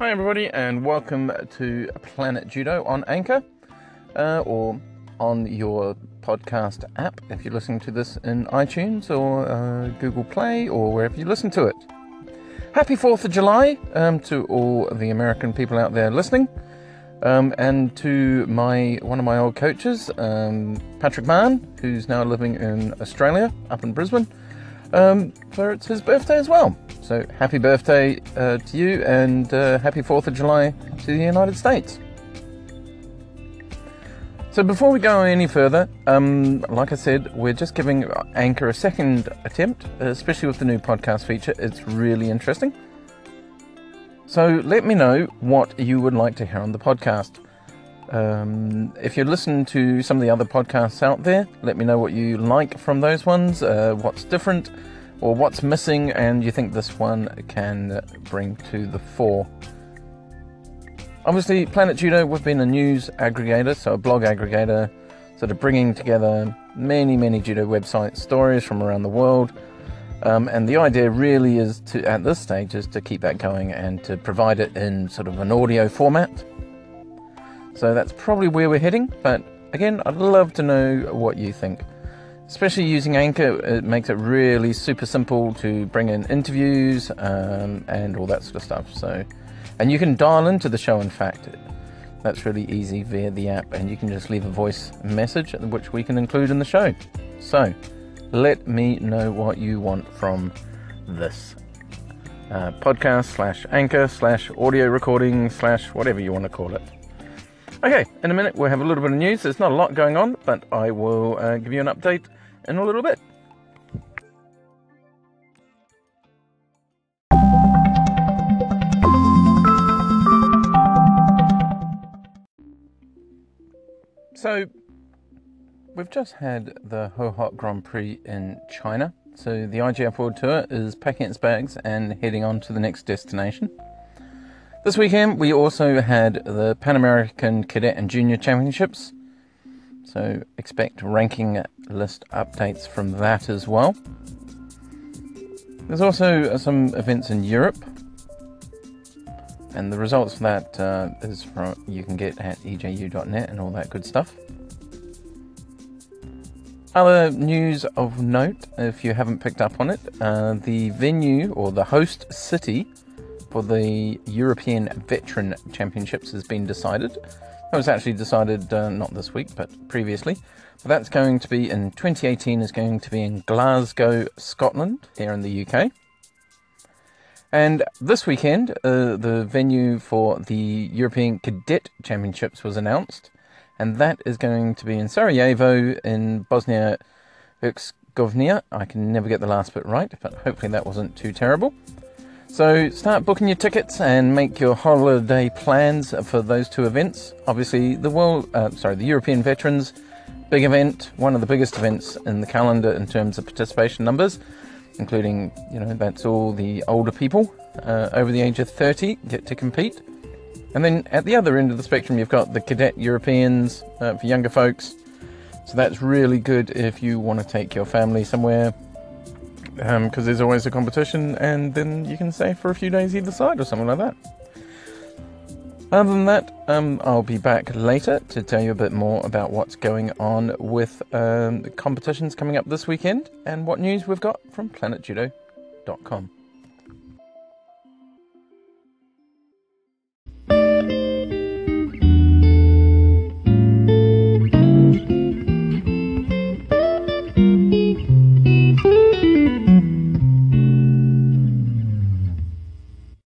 Hi, everybody, and welcome to Planet Judo on Anchor uh, or on your podcast app if you're listening to this in iTunes or uh, Google Play or wherever you listen to it. Happy 4th of July um, to all the American people out there listening. Um, and to my one of my old coaches, um, Patrick Mann, who's now living in Australia, up in Brisbane, um, for it's his birthday as well. So happy birthday uh, to you, and uh, happy Fourth of July to the United States. So before we go any further, um, like I said, we're just giving Anchor a second attempt, especially with the new podcast feature. It's really interesting. So let me know what you would like to hear on the podcast. Um, if you listen to some of the other podcasts out there, let me know what you like from those ones, uh, what's different, or what's missing, and you think this one can bring to the fore. Obviously, Planet Judo, we've been a news aggregator, so a blog aggregator, sort of bringing together many, many judo website stories from around the world um, and the idea really is to, at this stage, is to keep that going and to provide it in sort of an audio format. So that's probably where we're heading. But again, I'd love to know what you think. Especially using Anchor, it makes it really super simple to bring in interviews um, and all that sort of stuff. So, and you can dial into the show. In fact, that's really easy via the app, and you can just leave a voice message, which we can include in the show. So let me know what you want from this uh, podcast slash anchor slash audio recording slash whatever you want to call it. Okay, in a minute we'll have a little bit of news. There's not a lot going on, but I will uh, give you an update in a little bit. So, We've just had the Hohhot Grand Prix in China, so the IJF World Tour is packing its bags and heading on to the next destination. This weekend we also had the Pan American Cadet and Junior Championships, so expect ranking list updates from that as well. There's also some events in Europe, and the results for that uh, is from you can get at eju.net and all that good stuff. Other news of note, if you haven't picked up on it, uh, the venue or the host city for the European Veteran Championships has been decided. That was actually decided uh, not this week, but previously. But that's going to be in 2018. Is going to be in Glasgow, Scotland, here in the UK. And this weekend, uh, the venue for the European Cadet Championships was announced and that is going to be in Sarajevo in Bosnia Herzegovina. I can never get the last bit right, but hopefully that wasn't too terrible. So start booking your tickets and make your holiday plans for those two events. Obviously, the world, uh, sorry, the European Veterans big event, one of the biggest events in the calendar in terms of participation numbers, including you know that's all the older people uh, over the age of 30 get to compete. And then at the other end of the spectrum, you've got the cadet Europeans uh, for younger folks. So that's really good if you want to take your family somewhere because um, there's always a competition and then you can stay for a few days either side or something like that. Other than that, um, I'll be back later to tell you a bit more about what's going on with um, the competitions coming up this weekend and what news we've got from planetjudo.com.